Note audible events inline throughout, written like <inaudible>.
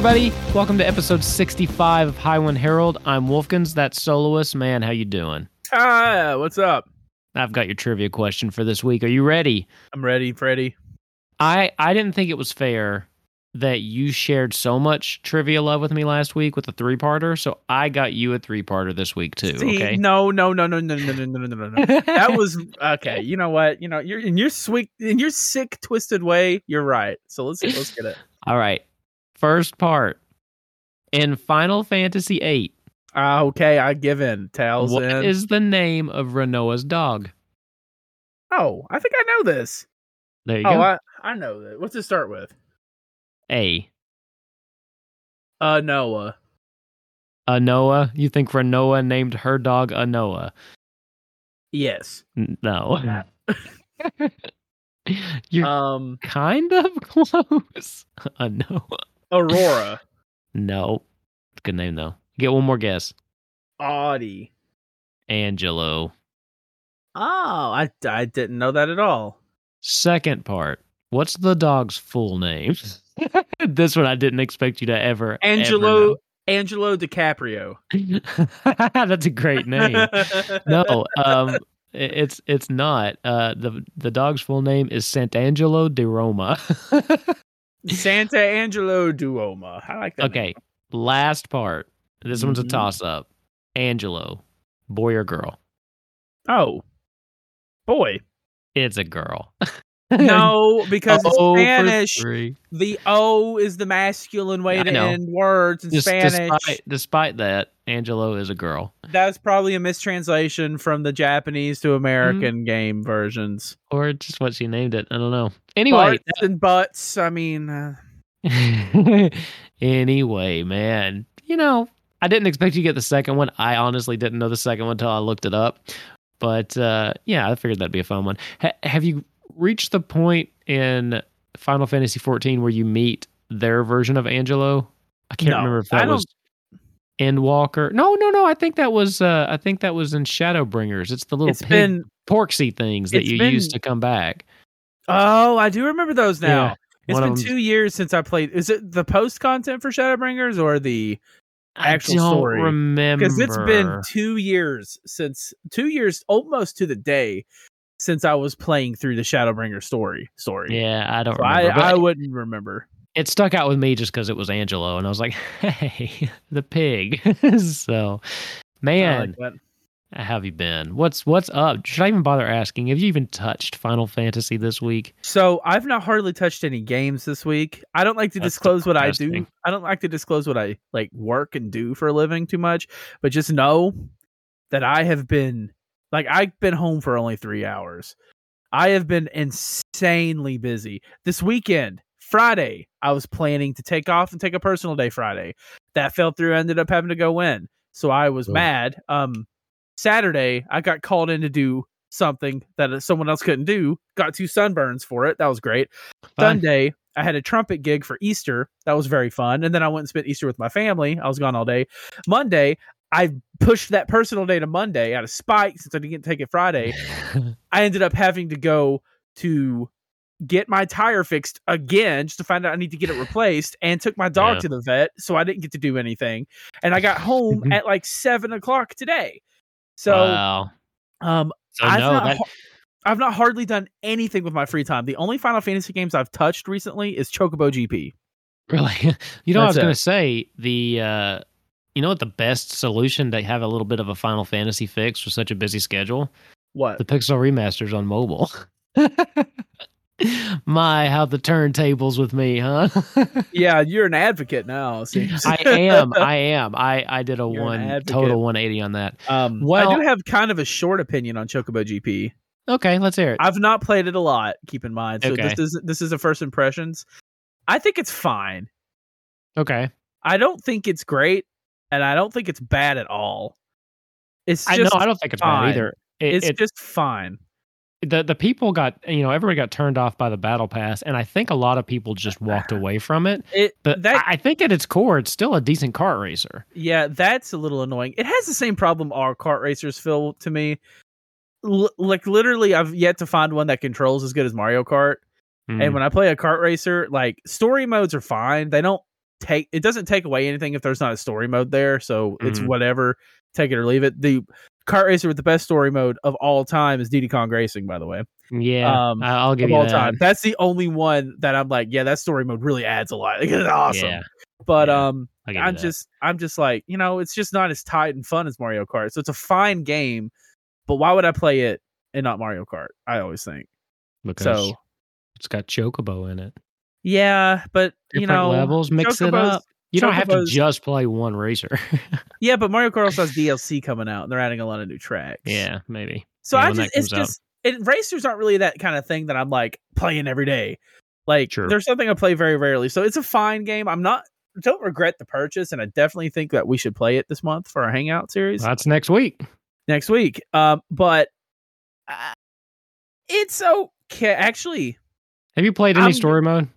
Everybody, welcome to episode 65 of Highwind Herald. I'm Wolfkins, that's Soloist. Man, how you doing? Ah, what's up? I've got your trivia question for this week. Are you ready? I'm ready, Freddy. I I didn't think it was fair that you shared so much trivia love with me last week with a three parter, so I got you a three parter this week too. See, okay. no, no, no, no, no, no, no, no, no, no, no. That was okay. You know what? You know, you're in your sweet, in your sick, twisted way. You're right. So let's let's get it. All right. First part. In Final Fantasy VIII, Ah, okay, I give in. Tails what in. is the name of Rinoa's dog? oh, I think I know this. There you Oh, go. I I know that. What's it start with? A. Uh, Noah. Anoa. You think Rinoa named her dog Anoa? Yes. No. <laughs> <laughs> You're Um, kind of <laughs> close. Anoa. Aurora. <laughs> No. Good name though. Get one more guess. Audie. Angelo. Oh, I I didn't know that at all. Second part. What's the dog's full name? <laughs> this one I didn't expect you to ever. Angelo Angelo DiCaprio. ever. <laughs> That's a great name. no, um, it's it's not. Uh, the the dog's full name is Sant'Angelo di Roma. Santa Angelo Duoma. I like that. name. okay, last part. This one's a Mhm. toss up. Angelo, boy or girl? Oh, boy. It's a girl. <laughs> <laughs> No, because it's Oh, Spanish. The O is the masculine way I to know. end words in Just Spanish. despite despite that, Angelo is a girl. That's probably a mistranslation from the Japanese to Mm-hmm. American game versions. Or just what she named it. I don't know. Anyway, Butts and butts. I mean, uh, <laughs> anyway, man, you know, I didn't expect you to get the second one. I honestly didn't know the second one until I looked it up. But uh, yeah, I figured that'd be a fun one. Ha- have you reached the point in Final Fantasy XIV where you meet their version of Angelo? I can't No, remember if I that was Endwalker. No, no, no. I think that was. Uh, I think that was in Shadowbringers. It's the little it's pig been. porxie things that you been- use to come back. Oh, I do remember those now. Yeah, It's been two years since I played. Is it the post content for Shadowbringers or the actual I don't story? remember because it's been two years since two years almost to the day since I was playing through the Shadowbringer story story. Yeah, I don't So I, I wouldn't remember. It stuck out with me just because it was Angelo, and I was like, <laughs> "Hey, <laughs> the pig." <laughs> so, man, like how have you been? What's what's up? Should I even bother asking? Have you even touched Final Fantasy this week? So I've not hardly touched any games this week. I don't like to That's disclose what I do. I don't like to disclose what I like work and do for a living too much, but just know that I have been like I've been home for only 3 hours. I have been insanely busy. This weekend, Friday, I was planning to take off and take a personal day Friday. That fell through, I ended up having to go in. So I was mad. Um Saturday, I got called in to do something that someone else couldn't do. Got two sunburns for it. That was great. Fine. Sunday, I had a trumpet gig for Easter. That was very fun. And then I went and spent Easter with my family. I was gone all day. Monday, I pushed that personal day to Monday out of spite since I didn't get to take it Friday. <laughs> I ended up having to go to get my tire fixed again just to find out I need to get it replaced and took my dog Yeah. to the vet. So I didn't get to do anything. And I got home <laughs> at like seven o'clock today. So, wow. um, So I've no, not that, I've not hardly done anything with my free time. The only Final Fantasy games I've touched recently is Chocobo GP. really, <laughs> you know, I was going to say the. uh you know what the best solution to have a little bit of a Final Fantasy fix for such a busy schedule? What? the Pixel remasters on mobile. <laughs> <laughs> My, how the turntables with me, huh? <laughs> yeah, you're an advocate now. I am. <laughs> I am. I I did a You're one total 180 on that. um, Well- I do have kind of a short opinion on Chocobo GP. Okay, let's hear it. I've not played it a lot. Keep in mind, so Okay. this is this is a first impressions. I think it's fine. Okay. I don't think it's great, and I don't think it's bad at all. It's I just know I don't think it's fine. bad either. It, it's it- just fine. The the people got you know everybody got turned off by the battle pass, and I think a lot of people just walked away from it. It But that I I think at its core, it's still a decent kart racer. yeah, that's a little annoying. It has the same problem our kart racers feel to me. L- like literally, I've yet to find one that controls as good as Mario Kart. Hmm. And when I play a kart racer, like story modes are fine. They don't take it doesn't take away anything if there's not a story mode there. So it's Mhm. whatever. Take it or leave it. The kart racer with the best story mode of all time is Diddy Kong Racing, by the way. yeah, um, I'll give Of you all that. time. That's the only one that I'm like, yeah, that story mode really adds a lot. <laughs> It's awesome. Yeah, But Yeah, um I'll give you I'm just I'm just like, you know, it's just not as tight and fun as Mario Kart. So it's a fine game, but why would I play it and not Mario Kart? I always think. because So it's got Chocobo in it. yeah, but you know levels, mix it up. You don't have to just play one racer. <laughs> Yeah, but Mario Kart also has DLC coming out, and they're adding a lot of new tracks. yeah, maybe. So Yeah, I just it's just it, racers aren't really that kind of thing that I'm like playing every day. Like True. there's something I play very rarely. So it's a fine game. I'm not don't regret the purchase, and I definitely think that we should play it this month for our Hangout series That's next week. next week. Um, but uh, it's okay. Actually, Have you played any I'm- story mode?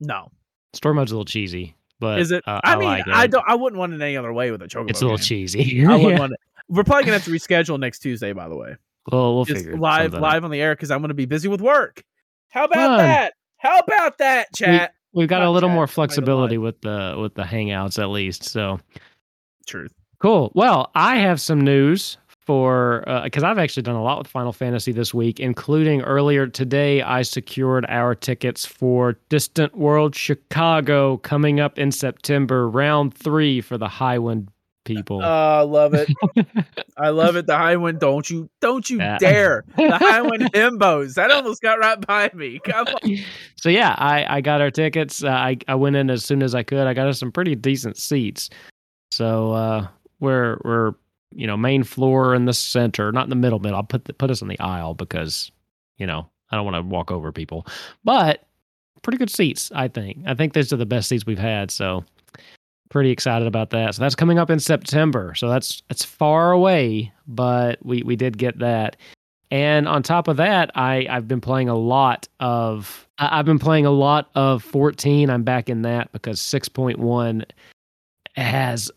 no. Story mode's a little cheesy, but Is it? uh, I, mean, like it. I don't. I wouldn't want it any other way with a chocobo. It's a little game. cheesy. I <laughs> wouldn't Yeah. want it. We're probably gonna have to reschedule next Tuesday. By the way. Well, we'll just figure live something out. live on the air because I'm going to be busy with work. How about Fun. that? How about that, chat? We've got Not a little chat, more flexibility with the with the hangouts at least. So Truth. cool. Well, I have some news for because I've actually done a lot with Final Fantasy this week, including earlier today. I secured our tickets for Distant World Chicago coming up in September, round three for the Highwind people. Oh, I love it. I love it. The high wind. Don't you? Don't you Yeah. dare. The <laughs> high wind himbos. That almost got right by me. Come on. so yeah, I, I got our tickets. Uh, I I went in as soon as I could. I got us some pretty decent seats. So uh, we're we're you know main floor in the center, not in the middle middle. I'll put the, put us in the aisle because you know I don't want to walk over people, but pretty good seats. I think. I think these are the best seats we've had. So pretty excited about that. So that's coming up in September. So that's it's far away, but we we did get that. And on top of that, I I've been playing a lot of I've been playing a lot of 14. I'm back in that because 6.1 has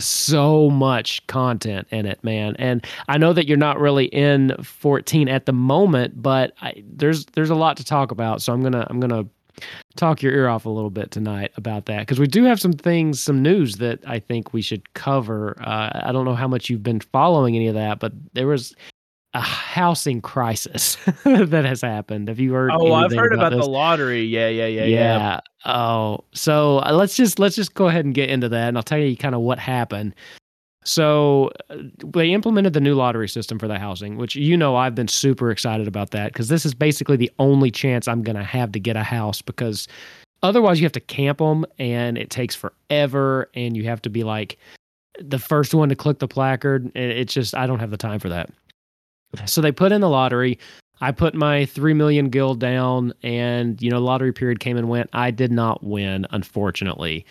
so much content in it, man. And I know that you're not really in 14 at the moment, but I, there's there's a lot to talk about. So I'm gonna I'm gonna talk your ear off a little bit tonight about that because we do have some things, some news that I think we should cover. Uh, I don't know how much you've been following any of that, but there was a housing crisis <laughs> that has happened. Have you heard? Oh, I've heard about, this? the lottery. Yeah, yeah, yeah, yeah. yeah. Oh, so uh, let's just let's just go ahead and get into that, and I'll tell you kind of what happened. So uh, they implemented the new lottery system for the housing, which you know I've been super excited about that because this is basically the only chance I'm going to have to get a house because otherwise you have to camp them and it takes forever and you have to be like the first one to click the placard. and It's just I don't have the time for that. So they put in the lottery. I put my three million gil down, and you know, lottery period came and went. I did not win, unfortunately,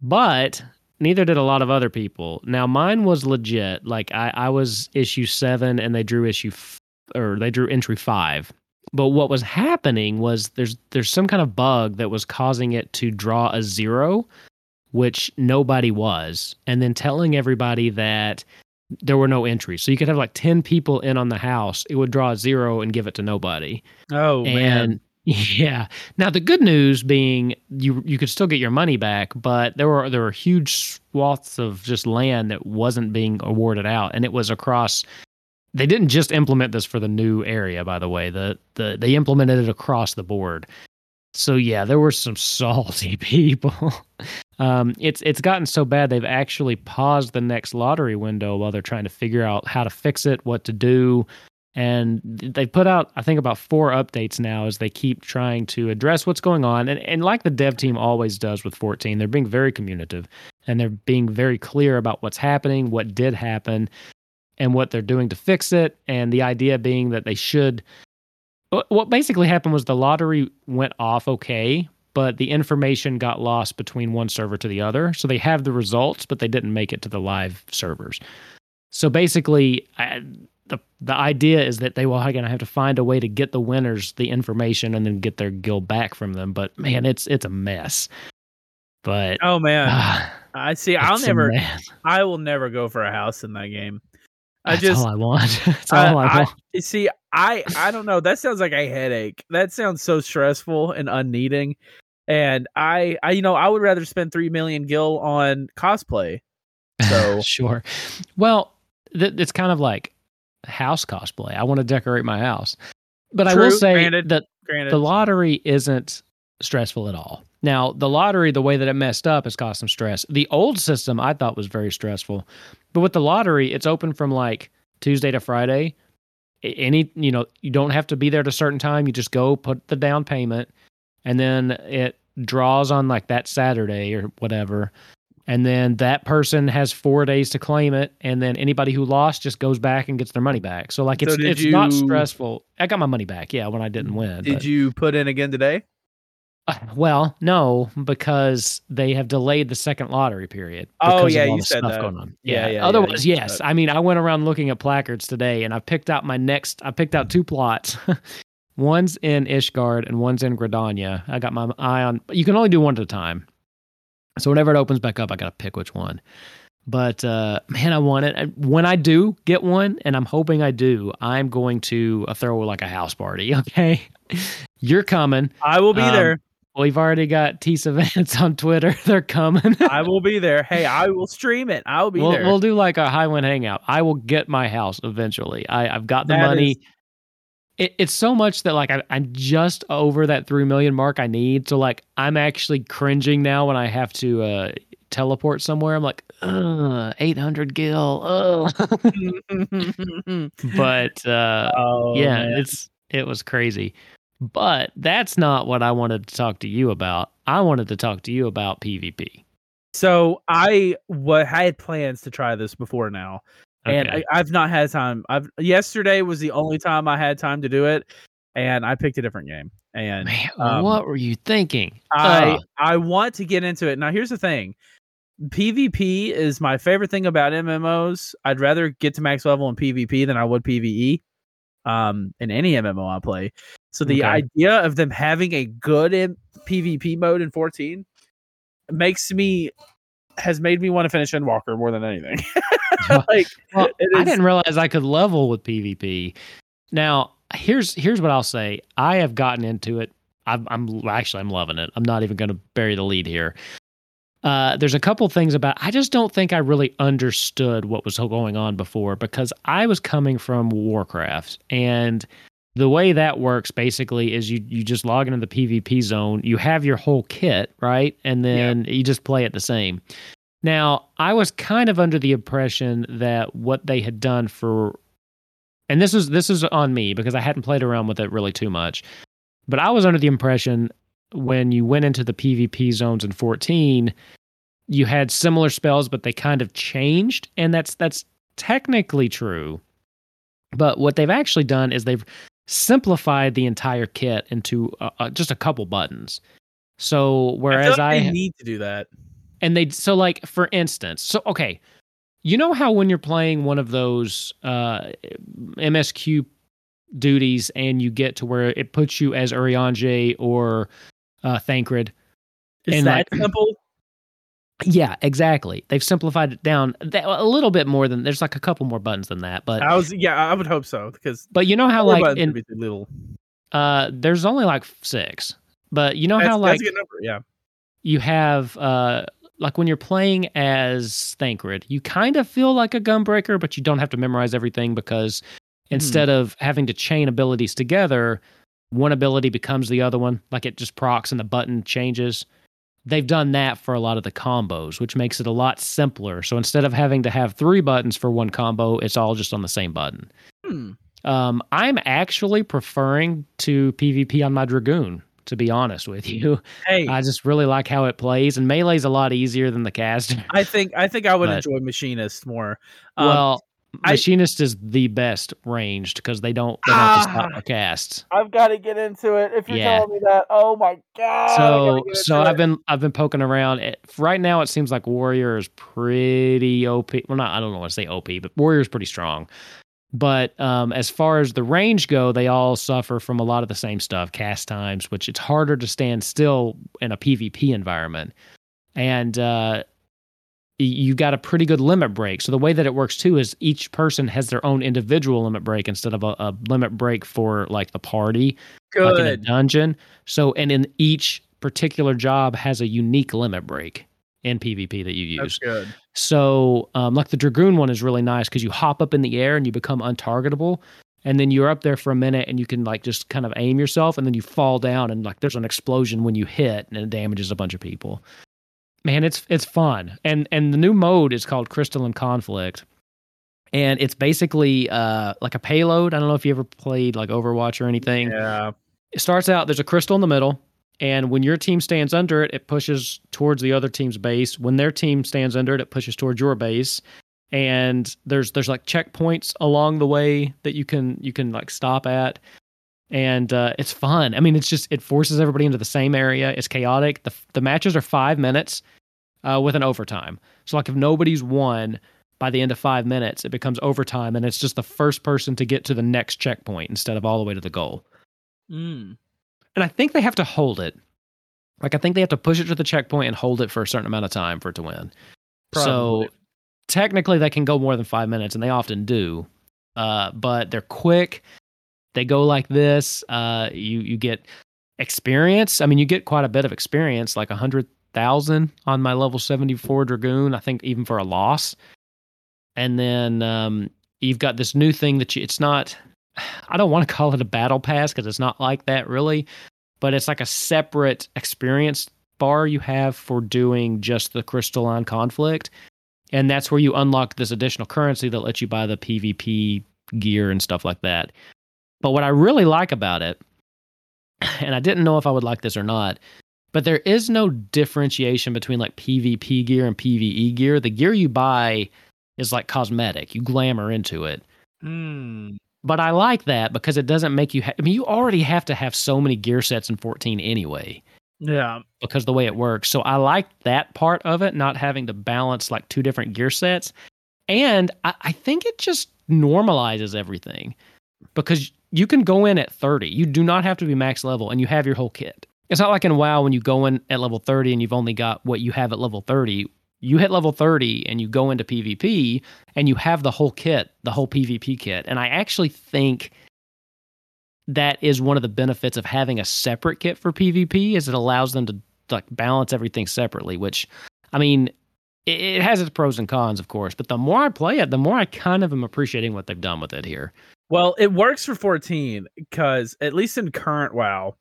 but neither did a lot of other people. Now, mine was legit. Like I, I was issue seven, and they drew issue, f- or they drew entry five. But what was happening was there's there's some kind of bug that was causing it to draw a zero, which nobody was, and then telling everybody that there were no entries. So you could have like 10 people in on the house. It would draw zero and give it to nobody. Oh man. <laughs> yeah. Now the good news being you you could still get your money back, but there were there were huge swaths of just land that wasn't being awarded out and it was across they didn't just implement this for the new area by the way. The the they implemented it across the board. So yeah, there were some salty <laughs> people. Um, it's it's gotten so bad they've actually paused the next lottery window while they're trying to figure out how to fix it, what to do, and they put out I think about four updates now as they keep trying to address what's going on. And and like the dev team always does with 14, they're being very communicative and they're being very clear about what's happening, what did happen, and what they're doing to fix it. And the idea being that they should. What basically happened was the lottery went off okay, but the information got lost between one server to the other. So they have the results, but they didn't make it to the live servers. So basically, I, the the idea is that they will going to have to find a way to get the winners the information and then get their gil back from them. But man, it's it's a mess. But Oh man, ah, <sighs> I see. I'll never. I will never go for a house in that game. I That's just all I want. <laughs> That's I- all I, I- want. You see, I I don't know. That sounds like a headache. That sounds so stressful and unneeding. And I I you know I would rather spend three million gil on cosplay. <laughs> So sure. Well, th- it's kind of like house cosplay. I want to decorate my house, but I will say granted. that granted, the lottery isn't stressful at all. Now, the lottery, the way that it messed up, has caused some stress. The old system I thought was very stressful, but with the lottery, it's open from like Tuesday to Friday. Any, you know, you don't have to be there at a certain time. You just go put the down payment, and then it draws on like that Saturday or whatever. And then that person has four days to claim it, and then anybody who lost just goes back and gets their money back. So like So it's did it's not stressful. I got my money back, yeah, when I didn't win. did but- you put in again today? Uh, Well, no, because they have delayed the second lottery period. Oh, yeah, you said that. Going on. Yeah, Yeah, yeah, yeah, Otherwise, said yes. I mean, I went around looking at placards today, and I picked out my next. I picked out two plots. <laughs> one's in Ishgard and one's in Gridania. I got my eye on. You can only do one at a time. So whenever it opens back up, I got to pick which one. But uh, man, I want it. And When I do get one, and I'm hoping I do, I'm going to uh, throw like a house party. <laughs> Okay, you're coming. I will be Um, there. We've already got Tease <laughs> events on Twitter. <laughs> They're coming. I will be there. Hey, I will stream it. I will be we'll, there. we'll do like a Highwind hangout. I will get my house eventually. I, I've got the That money. is- It, it's so much that like I, I'm just over that three million mark I need. So like I'm actually cringing now when I have to uh, teleport somewhere. I'm like, ugh, 800 gil. Ugh. <laughs> but uh, oh, yeah, man. it's it was crazy. But that's not what I wanted to talk to you about. I wanted to talk to you about PvP. So I what had plans to try this before now, and Okay. I, I've not had time. I've yesterday was the only time I had time to do it, and I picked a different game. And Man, um, what were you thinking? I Ugh. I want to get into it. Now here's the thing. PvP is my favorite thing about MMOs. I'd rather get to max level in PvP than I would PvE. Um, in any MMO I play. So the Okay. idea of them having a good in PvP mode in 14 makes me has made me want to finish Endwalker more than anything. <laughs> like Well, it I didn't realize I could level with PvP. Now, here's here's what I'll say. I have gotten into it. I'm, I'm actually I'm loving it. I'm not even going to bury the lead here. Uh, there's a couple things about. I just don't think I really understood what was going on before because I was coming from Warcraft and the way that works basically is you you just log into the PvP zone. You have your whole kit right, and then you just play it the same. Now, I was kind of under the impression that what they had done for and this is this is on me because I hadn't played around with it really too much. But I was under the impression when you went into the PvP zones in 14, you had similar spells but they kind of changed and that's that's technically true. But what they've actually done is they've simplified the entire kit into uh, uh, just a couple buttons. So I whereas like I, need to do that. and they so like for instance so okay you know how when you're playing one of those uh msq duties and you get to where it puts you as Urianger or uh Thancred. Is and, that like- simple? Yeah, exactly. They've simplified it down a little bit more than there's like a couple more buttons than that, but I was yeah, I would hope so because but you know how like in little. uh there's only like 6. But you know That's, how like number. Yeah. you have uh like when you're playing as Thancred, you kind of feel like a gunbreaker, but you don't have to memorize everything because instead of having to chain abilities together, one ability becomes the other one, like it just procs and the button changes. They've done that for a lot of the combos, which makes it a lot simpler. So instead of having to have three buttons for one combo, it's all just on the same button. Hmm. Um, I'm actually preferring to PvP on my Dragoon, to be honest with you. Hey, I just really like how it plays, and melee's a lot easier than the caster. I think I think I would <laughs> But- enjoy machinist more. Um, well, I- machinist is the best ranged because they don't they don't have to stop Ah. casts. I've got to get into it. If you're Yeah. telling me that, oh my god! So so I've it. been I've been poking around. It, right now, it seems like Warrior is pretty OP. Well, not I don't know want to say OP, but Warrior is pretty strong. But um, as far as the range go, they all suffer from a lot of the same stuff, cast times, which it's harder to stand still in a PvP environment. And uh, you got a pretty good limit break. So the way that it works too is each person has their own individual limit break instead of a, a limit break for like the party like in a dungeon. So, and in each particular job has a unique limit break in PvP that you That's use. good. So, um, like the Dragoon one is really nice because you hop up in the air and you become untargetable. And then you're up there for a minute and you can like just kind of aim yourself and then you fall down and like there's an explosion when you hit and it damages a bunch of people. Man, it's it's fun. And and the new mode is called Crystalline Conflict. And it's basically uh like a payload. I don't know if you ever played like Overwatch or anything. Yeah. it starts out there's a crystal in the middle. And when your team stands under it it pushes towards the other team's base. When their team stands under it it pushes towards your base. And there's there's like checkpoints along the way that you can you can like stop at. And uh, it's fun. I mean it's just it forces everybody into the same area. It's chaotic. The, the matches are five minutes uh, with an overtime so like if nobody's won by the end of five minutes it becomes overtime and it's just the first person to get to the next checkpoint instead of all the way to the goal Mm. and I think they have to hold it. Like I think they have to push it to the checkpoint and hold it for a certain amount of time for it to win. So technically they can go more than five minutes, and they often do. Uh, but they're quick. They go like this. Uh, you you get experience. I mean, you get quite a bit of experience, like a hundred thousand on my level seventy four dragoon. I think even for a loss. And then um, you've got this new thing that you. It's not. <sighs> I don't want to call it a battle pass because it's not like that really, but it's like a separate experience bar you have for doing just the crystalline conflict. And that's where you unlock this additional currency that lets you buy the PvP gear and stuff like that. But what I really like about it, <clears throat> and I didn't know if I would like this or not, but there is no differentiation between like PvP gear and PvE gear. The gear you buy is like cosmetic, you glamour into it. Mm. But I like that because it doesn't make you. Ha- I mean, you already have to have so many gear sets in 14 anyway Yeah. because the way it works. So I like that part of it, not having to balance like two different gear sets. And I, I think it just normalizes everything because you can go in at 30. You do not have to be max level and you have your whole kit. It's not like in WoW when you go in at level 30 and you've only got what you have at level 30. You hit level 30 and you go into PvP and you have the whole kit, the whole PvP kit. And I actually think that is one of the benefits of having a separate kit for PvP is it allows them to like balance everything separately, which I mean it, it has its pros and cons, of course, but the more I play it, the more I kind of am appreciating what they've done with it here. Well, it works for 14 because at least in current WoW,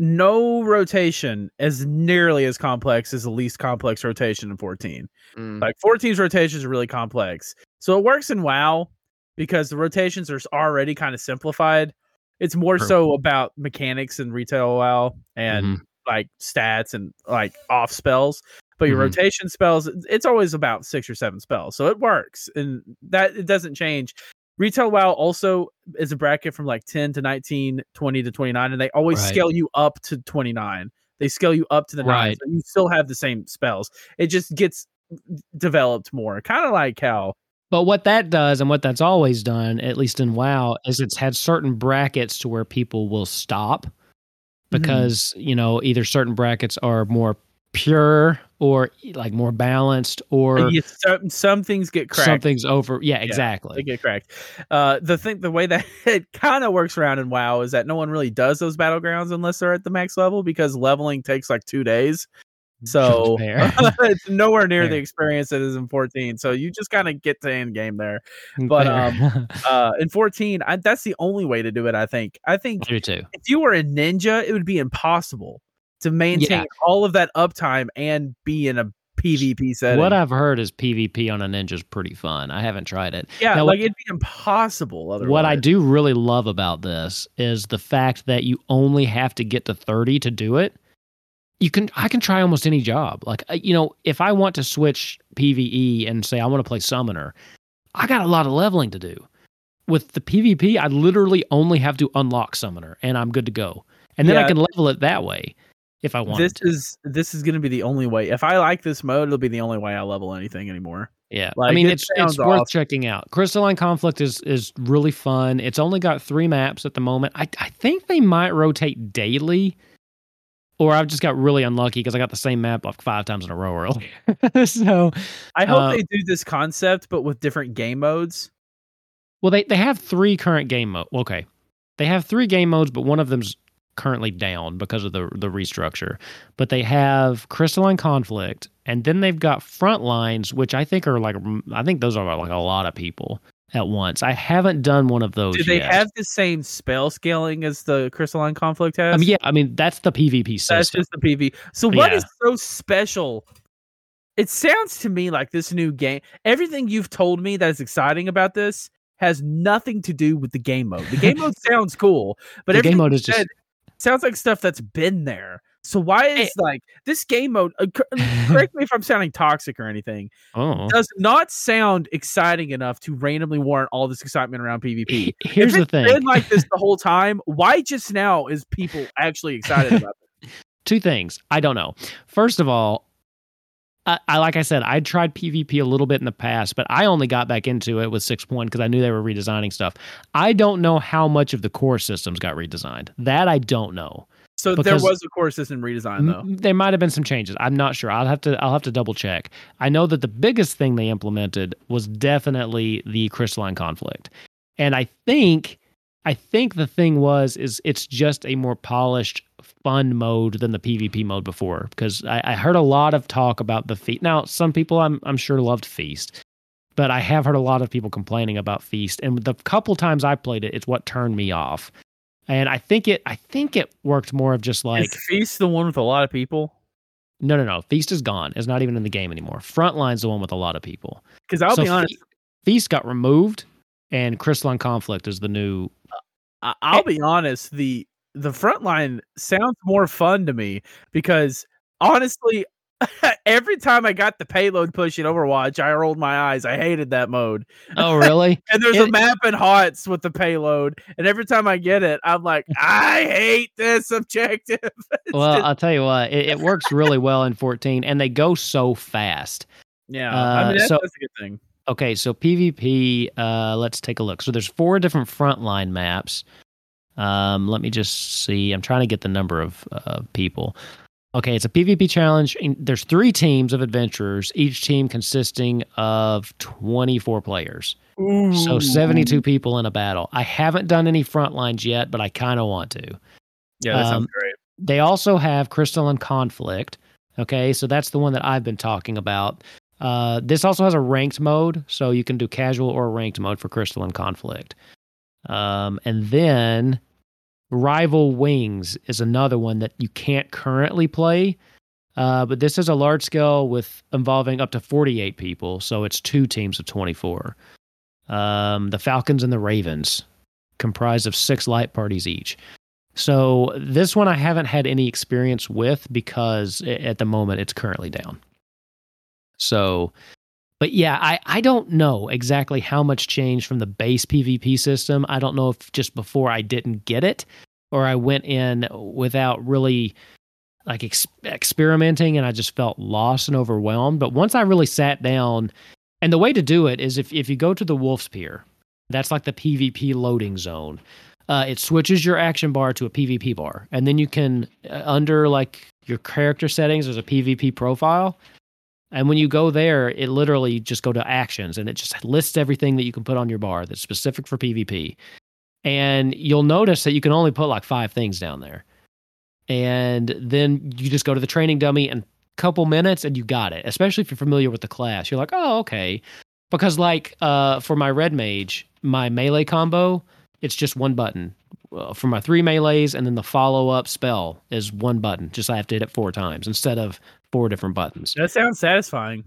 no rotation is nearly as complex as the least complex rotation in 14. Like 14's rotations are really complex. So it works in WoW because the rotations are already kind of simplified. It's more True. so about mechanics and retail WoW and Mhm. like stats and like off spells. But your Mhm. rotation spells, it's always about six or seven spells. So it works. And that it doesn't change. Retail WoW also is a bracket from like 10 to 19, 20 to 29, and they always Right. scale you up to 29. They scale you up to the nine. So you still have the same spells. It just gets developed more. Kind of like how But what that does, and what that's always done, at least in WoW, is it's had certain brackets to where people will stop mm-hmm. because you know either certain brackets are more pure or like more balanced, or you, some, some things get cracked. something's over. Yeah, they exactly. They get cracked. Uh, the thing, the way that <laughs> it kind of works around in WoW is that no one really does those battlegrounds unless they're at the max level because leveling takes like two days. <laughs> So <laughs> it's nowhere near the experience that is in 14. So you just kind of get to end game there. But, um, Uh, in 14, I, that's the only way to do it. I think. I think do too. if you were a ninja, it would be impossible to maintain all of that uptime and be in a PvP setting. What I've heard is PvP on a ninja is pretty fun. I haven't tried it. yeah, now like what- it'd be impossible. Otherwise, What I do really love about this is the fact that you only have to get to 30 to do it. You can I can try almost any job. Like uh, you know, if I want to switch PvE and say I want to play summoner, I got a lot of leveling to do. With the PvP, I literally only have to unlock summoner and I'm good to go. And then I can level it that way if I want. This to. is this is going to be the only way. If I like this mode, it'll be the only way I level anything anymore. Yeah, I mean it it's it's worth checking out. Crystalline Conflict is is really fun. It's only got three maps at the moment. I I think they might rotate daily, or I've just got really unlucky because I got the same map like five times in a row earlier. <laughs> so I hope Uh, they do this concept, but with different game modes. well they they have three current game mode. Okay, they have three game modes, but one of them's currently down because of the the restructure. But they have Crystalline Conflict, and then they've got front lines, which I think are like I think those are like a lot of people at once. I haven't done one of those. Do they yet. have the same spell scaling as the Crystalline Conflict has? I mean, yeah, I mean that's the PvP system. That's just the PV. So what Yeah. is so special? It sounds to me like this new game. Everything you've told me that is exciting about this has nothing to do with the game mode. The game <laughs> mode sounds cool, but the game mode is just sounds like stuff that's been there. So why is like this game mode? Uh, <laughs> correct me if I'm sounding toxic or anything. oh. Does not sound exciting enough to randomly warrant all this excitement around PvP. Here's the thing. been like this the whole <laughs> time, why just now is people actually excited about it? Two things. I don't know. First of all, I, I like I said, I tried PvP a little bit in the past, but I only got back into it with six point because I knew they were redesigning stuff. I don't know how much of the core systems got redesigned. That I don't know. So Because- there was a core system redesign though. M- There might have been some changes. I'm not sure. I'll have to I'll have to double check. I know that the biggest thing they implemented was definitely the crystalline conflict. And I think I think the thing was is it's just a more polished fun mode than the PvP mode before because I, I heard a lot of talk about the feast. Now, some people I'm I'm sure loved Feast, but I have heard a lot of people complaining about Feast. And the couple times I played it, it's what turned me off. And I think it I think it worked more of just like is Feast the one with a lot of people? no, no, no. Feast is gone. It's not even in the game anymore. Frontline's the one with a lot of people. Because I'll So be honest, Fe- Feast got removed, and Crystalline Conflict is the new. I- I'll be honest. The the front line sounds more fun to me because honestly, <laughs> every time I got the payload push in Overwatch, I rolled my eyes. I hated that mode. Oh, <laughs> really? And there's a map in HOTS with the payload, and every time I get it, I'm like, <laughs> I hate this objective. Well, just- I'll tell you what. It, it works really well in 14, and they go so fast. yeah, I uh, mean that's, so- that's a good thing. Okay, so PvP. Uh, let's take a look. So there's four different frontline maps. Um, let me just see. I'm trying to get the number of uh, people. Okay, it's a PvP challenge. There's three teams of adventurers, each team consisting of 24 players. So 72 people in a battle. I haven't done any front lines yet, but I kind of want to. Yeah, that sounds um, great. They also have Crystalline Conflict. Okay, so that's the one that I've been talking about. Uh, this also has a ranked mode, so you can do casual or ranked mode for Crystalline Conflict. Um, and then Rival Wings is another one that you can't currently play. Uh, but this is a large scale with involving up to 48 people, so it's two teams of 24. Um, the Falcons and the Ravens, comprised of six light parties each. So this one I haven't had any experience with because at the moment it's currently down. So, but yeah, I, I don't know exactly how much changed from the base PvP system. I don't know if just before I didn't get it or I went in without really like ex- experimenting and I just felt lost and overwhelmed. But once I really sat down, and the way to do it is if, if you go to the Wolf's Pier, that's like the PvP loading zone. Uh, it switches your action bar to a PvP bar, and then you can uh, under like your character settings. There's a PvP profile, and when you go there, it literally just go to actions, and it just lists everything that you can put on your bar that's specific for PvP. And you'll notice that you can only put like five things down there, and then you just go to the training dummy and a couple minutes and you got it. Especially if you're familiar with the class, you're like, oh okay, because like uh, for my red mage, my melee combo it's just one button uh, for my three melees, and then the follow up spell is one button. Just I have to hit it four times instead of four different buttons. That sounds satisfying.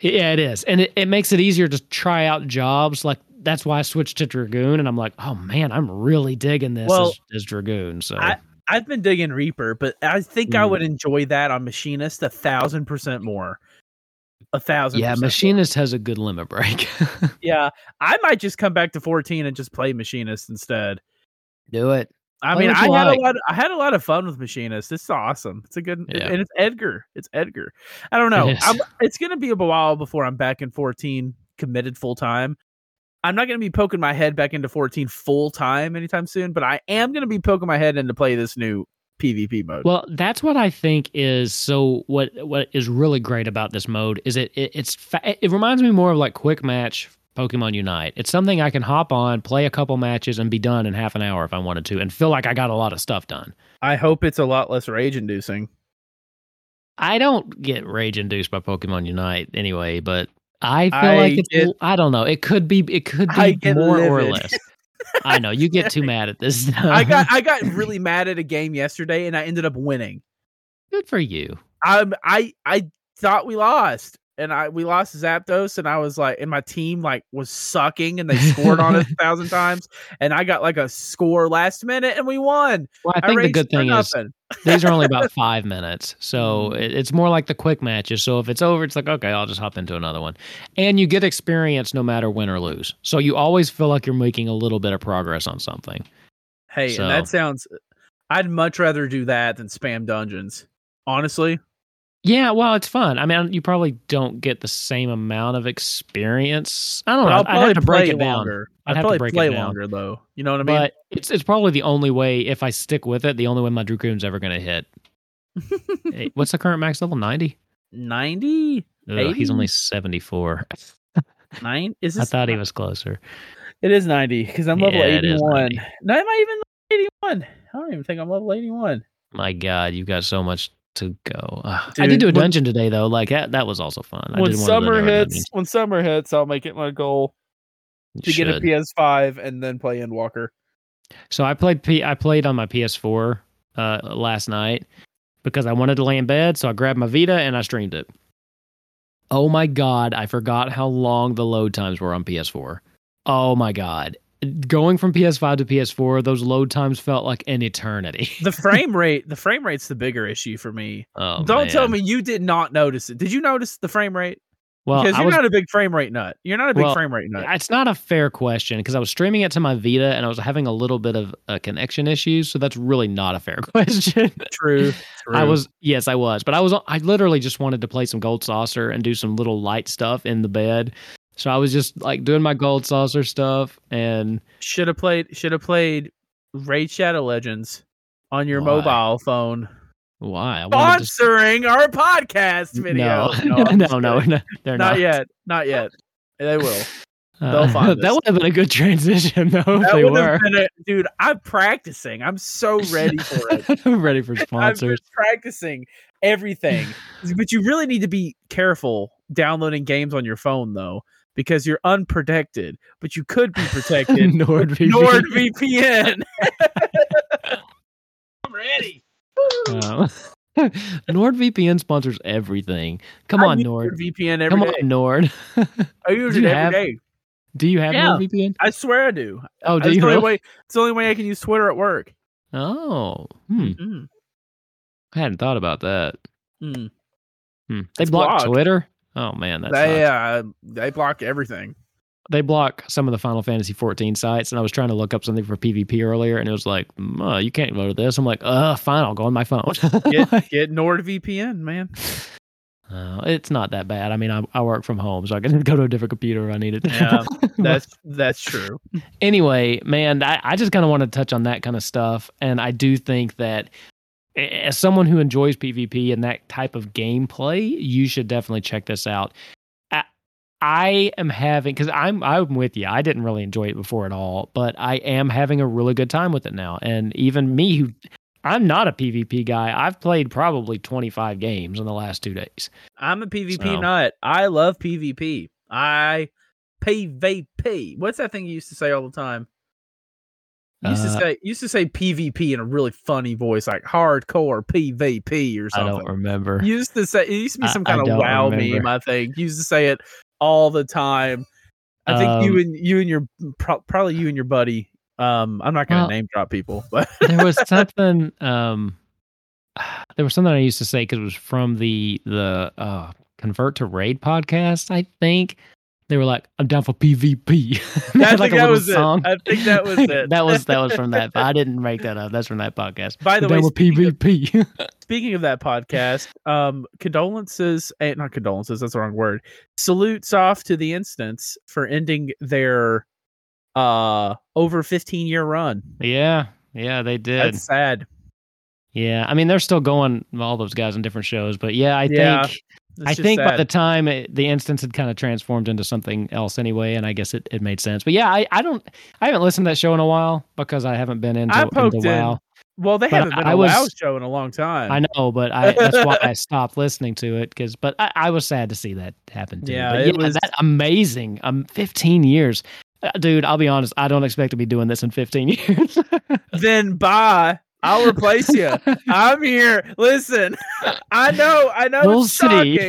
Yeah, it is, and it, it makes it easier to try out jobs. Like that's why I switched to dragoon, and I'm like, oh man, I'm really digging this Well, as, as dragoon. So I- I've been digging Reaper, but I think I Mm. would enjoy that on Machinist a thousand percent more. A thousand. Yeah. Machinist has a good limit break. <laughs> Yeah, I might just come back to 14 and just play Machinist instead. Do it. I mean, I had like. a lot. I had a lot of fun with Machinist. It's awesome. It's a good, Yeah. and it's Edgar. It's Edgar. I don't know. It is. It's gonna be a while before I'm back in 14 committed full time. I'm not gonna be poking my head back into 14 full time anytime soon, but I am gonna be poking my head into play this new PvP mode. Well, that's what I think is so. What what is really great about this mode is it, it it's fa- it reminds me more of like quick match Pokemon Unite. It's something I can hop on, play a couple matches, and be done in half an hour if I wanted to, and feel like I got a lot of stuff done. I hope it's a lot less rage inducing. I don't get rage induced by Pokemon Unite anyway, but I feel I like it's. get- I don't know. It could be. It could be more or less. I know you get too mad at this. <laughs> I got I got really mad at a game yesterday and I ended up winning. good for you. I I I thought we lost. And I we lost Zapdos and I was like and my team like was sucking and they scored on us a <laughs> thousand times and I got like a score last minute and we won. Well, I think the good thing is these are only <laughs> about five minutes, so Mm. it, it's more like the quick matches. So if it's over, it's like okay, I'll just hop into another one, and you get experience no matter win or lose. So you always feel like you're making a little bit of progress on something. Hey, So- and that sounds I'd much rather do that than spam dungeons. Honestly. Yeah, well, it's fun. I mean, you probably don't get the same amount of experience. I don't But know. I'll I'd probably have to break play it down. longer. I'd I'd have to break it down. longer though. You know what I mean? But it's it's probably the only way if I stick with it, the only way my Dragoon's ever going to hit. <laughs> Hey, What's the current max level? Ninety. 90? He's only seventy four. Nine? Is <laughs> I this thought he was closer. It is 90 because I'm level Yeah, 81. 90. No, am I even 81? I don't even think I'm level 81. My God, you've got so much to go. Ugh. I did do a when- dungeon today though. Like that, that was also fun. I when did one of the summer hits, when summer hits, I'll make it my goal You to get a. PS5 and then play Endwalker. So I played P- I played on my PS4 uh, last night because I wanted to lay in bed. So I grabbed my Vita and I streamed it. Oh my God, I forgot how long the load times were on PS4. Oh my God. Going from PS5 to PS4, those load times felt like an eternity. <laughs> The frame rate, the frame rate's the bigger issue for me. <laughs> Oh, Don't tell me you did not notice it. Did you notice the frame rate? Well, because you're was not a big frame rate nut. You're not a big Well, frame rate nut. It's not a fair question because I was streaming it to my Vita and I was having a little bit of a connection issues, so that's really not a fair <laughs> question. True. I was yes, I was, but I was I literally just wanted to play some Gold Saucer and do some little light stuff in the bed. So I was just like doing my Gold Saucer stuff and should have played should have played Raid Shadow Legends on your Why? mobile phone. why? I wanted to- Sponsoring our podcast video. <laughs> No, I'm no, no, no, they're not not. yet. Not yet. They <laughs> will. Uh, They'll find <laughs> that would have been a good transition though if they were. a dude. I'm practicing. I'm so ready for it. I'm ready for sponsors. I'm just practicing everything. but you really need to be careful downloading games on your phone though, because you're unprotected. But you could be <laughs> protected. NordVPN. NordVPN. <laughs> I'm ready. Wow. <laughs> NordVPN sponsors everything. Come I on, use Nord. NordVPN every Come day. on, Nord. I use Do it you every have- day. Do you have Yeah. NordVPN? I swear I do. Oh, do It's you the only really? way. It's the only way I can use Twitter at work. Oh, hmm. Mm, I hadn't thought about that. mm. Hmm. They It's blocked blocked. Twitter. Oh man, that's They uh, they block everything. they block some of the Final Fantasy 14 sites, and I was trying to look up something for PvP earlier, and it was like, "Mm, uh, you can't go to this. I'm like, uh, fine, I'll go on my phone. <laughs> Get get NordVPN, man. <sighs> Uh, it's not that bad. I mean, I, I work from home, so I can <laughs> go to a different computer if I need it. Yeah, <laughs> That's that's true. anyway, man, I, I just kind of want to touch on that kind of stuff. And I do think that as someone who enjoys PvP and that type of gameplay, you should definitely check this out. I, I am having because I'm I'm with you. I didn't really enjoy it before at all, but I am having a really good time with it now. And even me, who I'm not a PvP guy, I've played probably 25 games in the last two days. I'm a PvP So- nut. I love PvP. I PvP. What's that thing you used to say all the time? Used to Uh, say used to say PvP in a really funny voice, like hardcore PvP or something. I don't remember. Used to say it used to be some I kind of wow remember. meme. I think used to say it all the time. I think you Um, and you and your pro- probably you and your buddy. Um, I'm not going to Well- name drop people, but <laughs> there was something um there was something I used to say because it was from the the uh convert to raid podcast. I think they were like, "I'm down for PvP." <laughs> I had, think a that was song. it. I think that was <laughs> it. that was that was from that. I didn't make that up. That's from that podcast. By the I'm way, speaking of- PvP. <laughs> Speaking of that podcast, um, condolences, eh, not condolences, that's the wrong word. Salutes off to the instance for ending their uh over 15 year run. yeah, yeah, they did. That's sad. Yeah, I mean they're still going all those guys on different shows, but yeah, I Yeah, think It's I think by the time it, the instance had kind of transformed into something else anyway, and I guess it, it made sense. But yeah, I, I don't I haven't listened to that show in a while because I haven't been into, I into poked in. WoW. well, they but haven't been I a was- WoW show in a long time. I know, but I that's why I <laughs> stopped listening to it because. But I, I was sad to see that happen. Too. Yeah, but it was- that amazing. Um, fifteen years, Uh, dude. I'll be honest. I don't expect to be doing this in fifteen <laughs> years. then bye. I'll replace you. <laughs> I'm here. Listen, <laughs> I know, I know We'll it's see.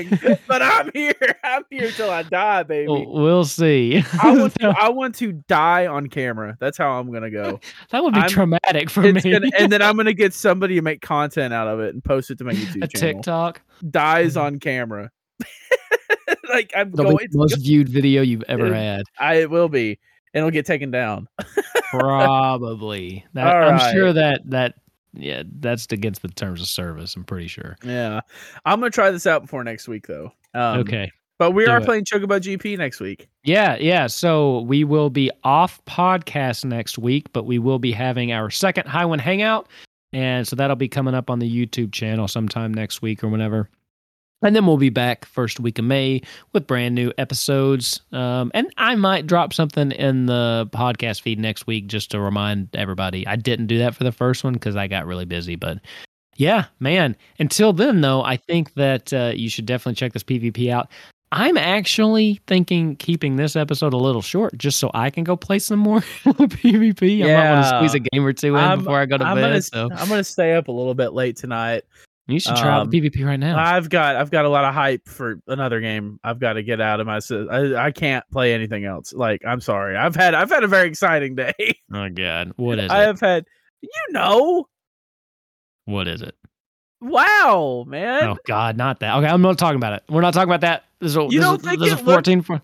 shocking, but I'm here. <laughs> I'm here till I die, baby. we'll, see. I want to, I want to die on camera. That's how I'm gonna go. that would be I'm- traumatic for me. gonna, and then I'm gonna get somebody to make content out of it and post it to my YouTube a channel. TikTok. Dies mm-hmm. on camera. like I'm That'll going. be the most viewed video you've ever Dude. had. I it will be, and it'll get taken down. Probably. That, All I'm sure that that yeah, that's against the terms of service. I'm pretty sure. Yeah, I'm gonna try this out before next week though. Um, okay. but we do are it. playing Chocobo GP next week. Yeah, yeah. So we will be off podcast next week, but we will be having our second Highwind Hangout. And so that'll be coming up on the YouTube channel sometime next week or whenever. And then we'll be back first week of May with brand new episodes. Um, and I might drop something in the podcast feed next week just to remind everybody. I didn't do that for the first one because I got really busy. But yeah, man. Until then, though, I think that uh, you should definitely check this PvP out. I'm actually thinking keeping this episode a little short just so I can go play some more <laughs> PvP. I might want to Yeah. squeeze a game or two in I'm- before I go to I'm bed. gonna, so I'm gonna stay up a little bit late tonight. You should try out um, the PvP right now. I've got I've got a lot of hype for another game. I've got to get out of my. I, I can't play anything else. Like I'm sorry. I've had I've had a very exciting day. <laughs> oh god, what is I it? I have had. You know. What is it? Wow, man. Oh god, not that. Okay, I'm not talking about it. We're not talking about that. This is a, You this don't is, think this is a it 14. fr- I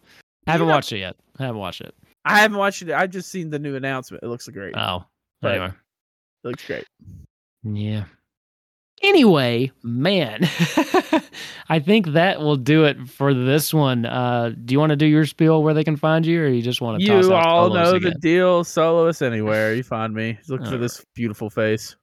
haven't don't- watched it yet. I haven't watched it. I haven't watched it. I've just seen the new announcement. It looks great. Oh, But- anyway. It looks great. Yeah. Anyway, man, <laughs> I think that will do it for this one. Uh, do you want to do your spiel where they can find you, or you just want to You all know again? the deal. Soloist anywhere. <laughs> You find me. Look for this beautiful face.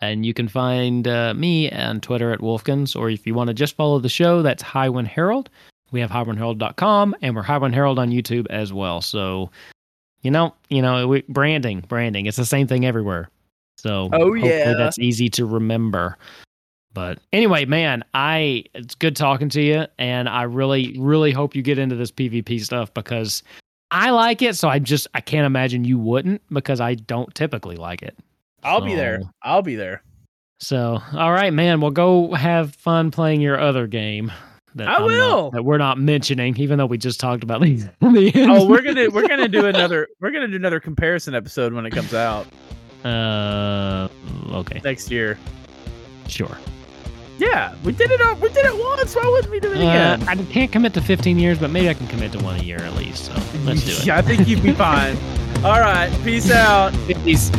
And you can find uh, me on Twitter at Wolfkins, or if you want to just follow the show, that's Highwind Herald. We have highwindherald.com, and we're Highwind Herald on YouTube as well. So, you know, you know, we, branding, branding, it's the same thing everywhere. So, Oh, yeah. that's easy to remember. But anyway, man, I it's good talking to you, and I really, really hope you get into this PvP stuff because I like it. So I just I can't imagine you wouldn't because I don't typically like it. I'll be there. I'll be there. So, all right, man. Well, go have fun playing your other game. That I I'm not- will. that we're not mentioning, even though we just talked about these. <laughs> the Oh, we're gonna we're gonna do <laughs> another we're gonna do another comparison episode when it comes out Uh, okay, next year. sure. Yeah, we did it. all- We did it once. Why wouldn't we do it Uh, again? I can't commit to 15 years, but maybe I can commit to one a year at least. So let's do it. <laughs> Yeah, I think you'd be fine. <laughs> All right, peace out. Peace.